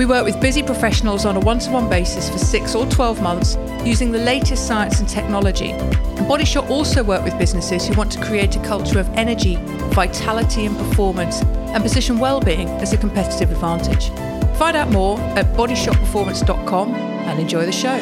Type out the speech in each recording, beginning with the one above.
We work with busy professionals on a one to one basis for six or 12 months using the latest science and technology. And also work with businesses who want to create a culture of energy, vitality, and performance and position well-being as a competitive advantage. Find out more at bodyshotperformance.com and enjoy the show.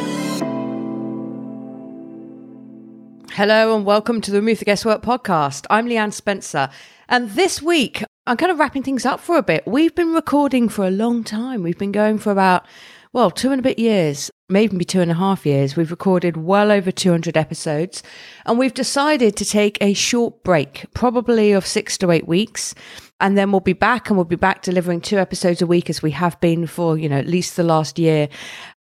Hello and welcome to the Remove the Guesswork podcast. I'm Leanne Spencer. And this week, I'm kind of wrapping things up for a bit. We've been recording for a long time. We've been going for about, well, two and a bit years, maybe two and a half years. We've recorded well over 200 episodes. And we've decided to take a short break, probably of six to eight weeks and then we'll be back and we'll be back delivering two episodes a week as we have been for you know at least the last year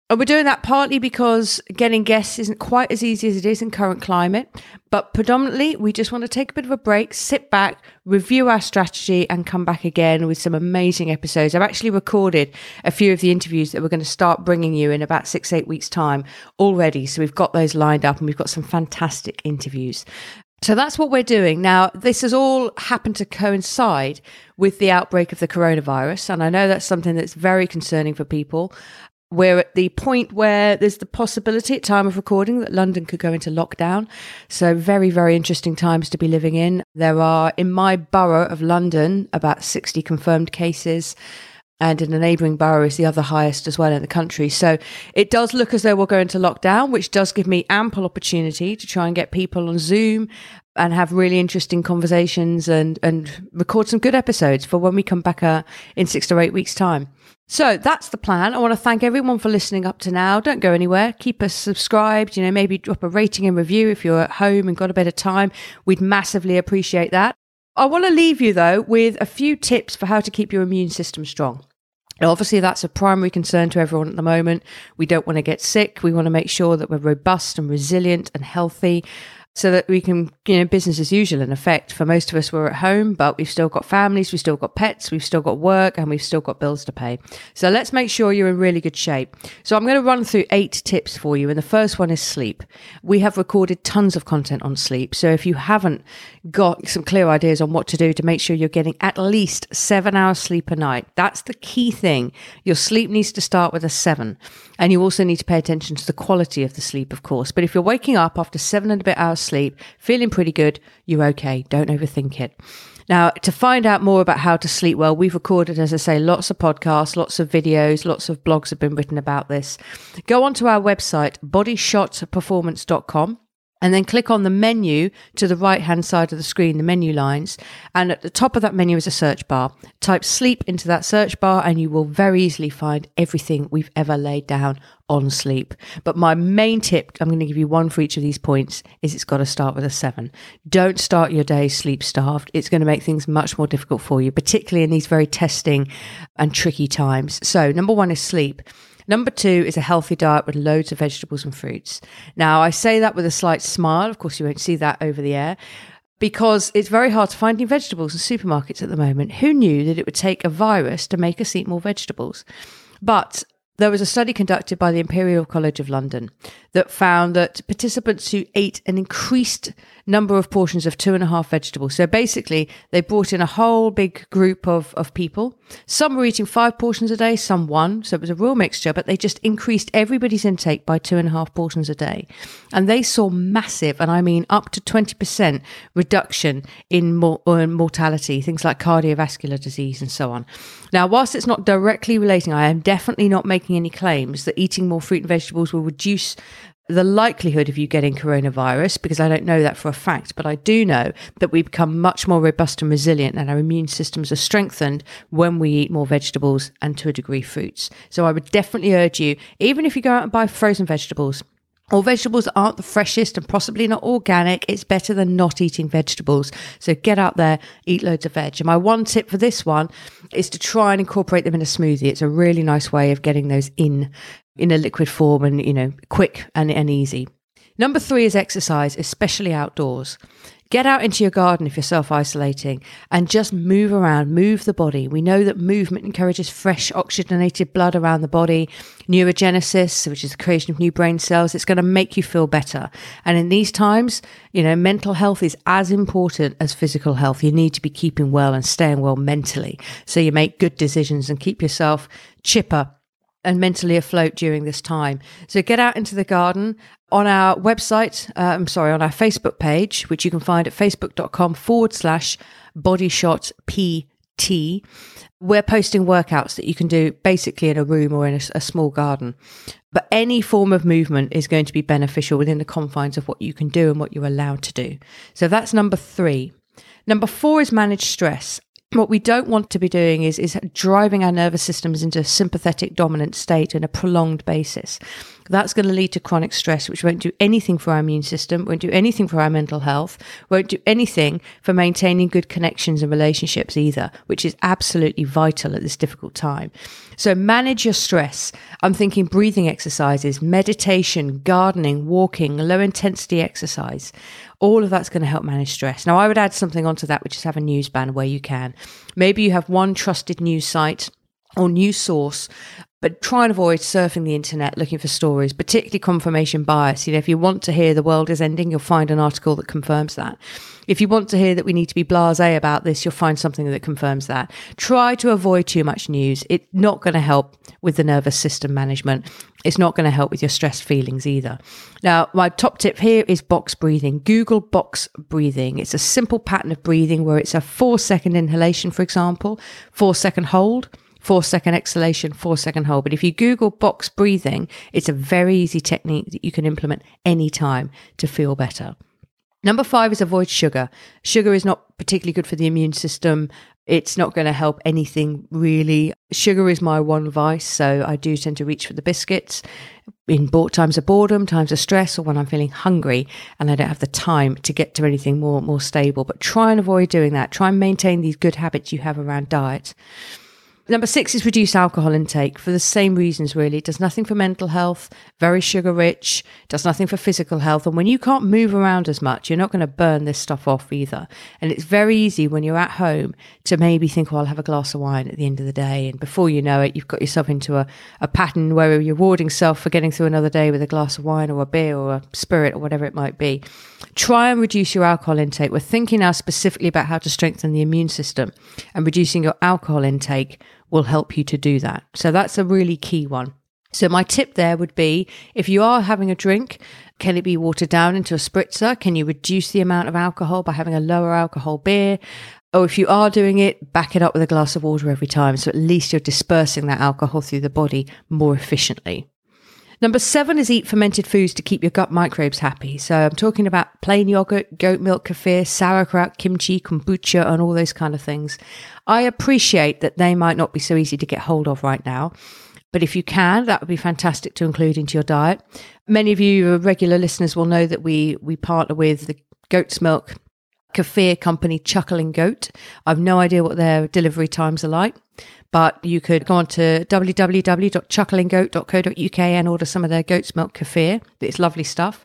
and we're doing that partly because getting guests isn't quite as easy as it is in current climate, but predominantly we just want to take a bit of a break, sit back, review our strategy, and come back again with some amazing episodes. I've actually recorded a few of the interviews that we're going to start bringing you in about six, eight weeks' time already. So we've got those lined up and we've got some fantastic interviews. So that's what we're doing. Now, this has all happened to coincide with the outbreak of the coronavirus. And I know that's something that's very concerning for people. We're at the point where there's the possibility at time of recording that London could go into lockdown. So very, very interesting times to be living in. There are in my borough of London about 60 confirmed cases. And in a neighbouring borough is the other highest as well in the country. So it does look as though we'll go into lockdown, which does give me ample opportunity to try and get people on Zoom and have really interesting conversations and, and record some good episodes for when we come back uh, in six to eight weeks' time. So that's the plan. I want to thank everyone for listening up to now. Don't go anywhere. Keep us subscribed. You know, maybe drop a rating and review if you're at home and got a bit of time. We'd massively appreciate that. I want to leave you though with a few tips for how to keep your immune system strong. Now, obviously, that's a primary concern to everyone at the moment. We don't want to get sick. We want to make sure that we're robust and resilient and healthy so that we can, you know, business as usual in effect. For most of us, we're at home, but we've still got families, we've still got pets, we've still got work, and we've still got bills to pay. So let's make sure you're in really good shape. So I'm going to run through eight tips for you. And the first one is sleep. We have recorded tons of content on sleep. So if you haven't got some clear ideas on what to do to make sure you're getting at least seven hours sleep a night, that's the key thing. Your sleep needs to start with a seven. And you also need to pay attention to the quality of the sleep, of course. But if you're waking up after seven and a bit hours sleep, feeling pretty good, you're okay. Don't overthink it. Now, to find out more about how to sleep well, we've recorded, as I say, lots of podcasts, lots of videos, lots of blogs have been written about this. Go onto our website, bodyshotperformance.com and then click on the menu to the right hand side of the screen, the menu lines. And at the top of that menu is a search bar. Type sleep into that search bar and you will very easily find everything we've ever laid down on sleep. But my main tip, I'm going to give you one for each of these points, is it's got to start with a seven. Don't start your day sleep starved. It's going to make things much more difficult for you, particularly in these very testing and tricky times. So, number one is sleep. Number two is a healthy diet with loads of vegetables and fruits. Now, I say that with a slight smile. Of course, you won't see that over the air because it's very hard to find new vegetables in supermarkets at the moment. Who knew that it would take a virus to make us eat more vegetables? But there was a study conducted by the Imperial College of London that found that participants who ate an increased number of portions of two and a half vegetables. So basically, they brought in a whole big group of, of people. Some were eating five portions a day, some one. So it was a real mixture, but they just increased everybody's intake by two and a half portions a day. And they saw massive, and I mean up to 20% reduction in, mor- in mortality, things like cardiovascular disease and so on. Now, whilst it's not directly relating, I am definitely not making any claims that eating more fruit and vegetables will reduce the likelihood of you getting coronavirus because I don't know that for a fact, but I do know that we become much more robust and resilient and our immune systems are strengthened when we eat more vegetables and to a degree fruits. So I would definitely urge you, even if you go out and buy frozen vegetables, or vegetables aren't the freshest and possibly not organic, it's better than not eating vegetables. So get out there, eat loads of veg. And my one tip for this one is to try and incorporate them in a smoothie. It's a really nice way of getting those in in a liquid form and, you know, quick and, and easy. Number three is exercise, especially outdoors. Get out into your garden if you're self isolating and just move around, move the body. We know that movement encourages fresh oxygenated blood around the body, neurogenesis, which is the creation of new brain cells. It's going to make you feel better. And in these times, you know, mental health is as important as physical health. You need to be keeping well and staying well mentally so you make good decisions and keep yourself chipper and mentally afloat during this time. So get out into the garden on our website. Uh, I'm sorry, on our Facebook page, which you can find at facebook.com forward slash bodyshot PT. We're posting workouts that you can do basically in a room or in a, a small garden. But any form of movement is going to be beneficial within the confines of what you can do and what you're allowed to do. So that's number three. Number four is manage stress what we don't want to be doing is is driving our nervous systems into a sympathetic dominant state in a prolonged basis. That's going to lead to chronic stress, which won't do anything for our immune system, won't do anything for our mental health, won't do anything for maintaining good connections and relationships either, which is absolutely vital at this difficult time. So manage your stress. I'm thinking breathing exercises, meditation, gardening, walking, low intensity exercise. All of that's going to help manage stress. Now, I would add something onto that, which is have a news ban where you can. Maybe you have one trusted news site or news source but try and avoid surfing the internet looking for stories, particularly confirmation bias. You know, if you want to hear the world is ending, you'll find an article that confirms that. If you want to hear that we need to be blasé about this, you'll find something that confirms that. Try to avoid too much news. It's not going to help with the nervous system management. It's not going to help with your stress feelings either. Now, my top tip here is box breathing. Google box breathing. It's a simple pattern of breathing where it's a four second inhalation, for example, four second hold four second exhalation, four second hold. But if you Google box breathing, it's a very easy technique that you can implement anytime to feel better. Number five is avoid sugar. Sugar is not particularly good for the immune system. It's not going to help anything really. Sugar is my one vice, so I do tend to reach for the biscuits in times of boredom, times of stress, or when I'm feeling hungry and I don't have the time to get to anything more more stable. But try and avoid doing that. Try and maintain these good habits you have around diet. Number six is reduce alcohol intake for the same reasons, really. It does nothing for mental health, very sugar rich, does nothing for physical health. And when you can't move around as much, you're not going to burn this stuff off either. And it's very easy when you're at home to maybe think, well, I'll have a glass of wine at the end of the day. And before you know it, you've got yourself into a, a pattern where you're rewarding self for getting through another day with a glass of wine or a beer or a spirit or whatever it might be. Try and reduce your alcohol intake. We're thinking now specifically about how to strengthen the immune system and reducing your alcohol intake will help you to do that. So that's a really key one. So my tip there would be if you are having a drink, can it be watered down into a spritzer? Can you reduce the amount of alcohol by having a lower alcohol beer? Or if you are doing it, back it up with a glass of water every time. So at least you're dispersing that alcohol through the body more efficiently. Number seven is eat fermented foods to keep your gut microbes happy. So I'm talking about plain yogurt, goat milk, kefir, sauerkraut, kimchi, kombucha, and all those kind of things. I appreciate that they might not be so easy to get hold of right now. But if you can, that would be fantastic to include into your diet. Many of you regular listeners will know that we we partner with the goat's milk kefir company Chuckling Goat. I've no idea what their delivery times are like, but you could go on to www.chucklinggoat.co.uk and order some of their goat's milk kefir. It's lovely stuff.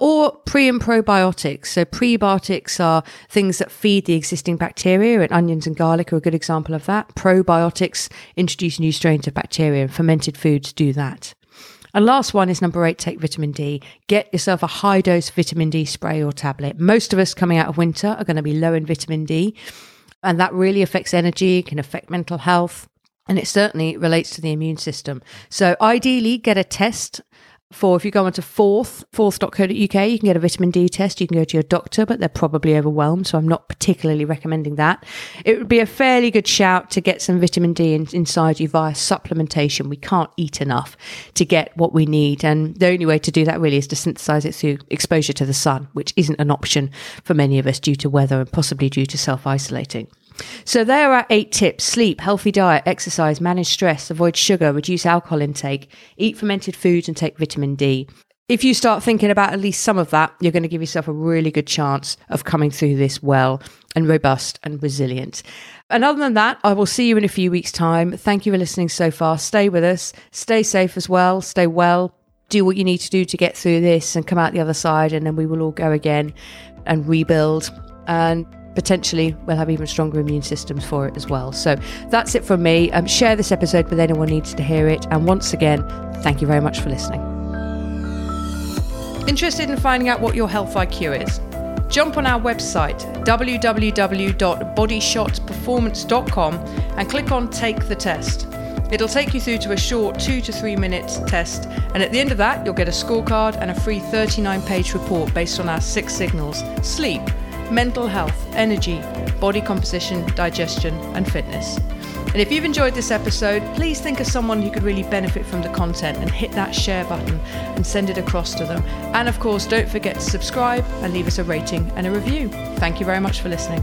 Or pre and probiotics. So, prebiotics are things that feed the existing bacteria, and onions and garlic are a good example of that. Probiotics introduce new strains of bacteria, and fermented foods do that. And last one is number eight, take vitamin D. Get yourself a high dose vitamin D spray or tablet. Most of us coming out of winter are going to be low in vitamin D, and that really affects energy, can affect mental health. And it certainly relates to the immune system. So, ideally, get a test for if you go onto fourth forth.co.uk you can get a vitamin d test. You can go to your doctor but they're probably overwhelmed so i'm not particularly recommending that. It would be a fairly good shout to get some vitamin d in, inside you via supplementation. We can't eat enough to get what we need and the only way to do that really is to synthesize it through exposure to the sun which isn't an option for many of us due to weather and possibly due to self-isolating so there are eight tips sleep, healthy diet, exercise, manage stress, avoid sugar, reduce alcohol intake, eat fermented foods, and take vitamin D. If you start thinking about at least some of that, you're going to give yourself a really good chance of coming through this well and robust and resilient. And other than that, I will see you in a few weeks' time. Thank you for listening so far. Stay with us, stay safe as well, stay well, do what you need to do to get through this and come out the other side, and then we will all go again and rebuild. And potentially we'll have even stronger immune systems for it as well. So that's it from me. Um, share this episode with anyone needs to hear it. And once again, thank you very much for listening. Interested in finding out what your health IQ is? Jump on our website www.bodyshotperformance.com and click on Take the Test. It'll take you through to a short two to three minutes test, and at the end of that, you'll get a scorecard and a free 39 page report based on our six signals sleep, mental health, energy, body composition, digestion, and fitness. And if you've enjoyed this episode, please think of someone who could really benefit from the content and hit that share button and send it across to them. And of course, don't forget to subscribe and leave us a rating and a review. Thank you very much for listening.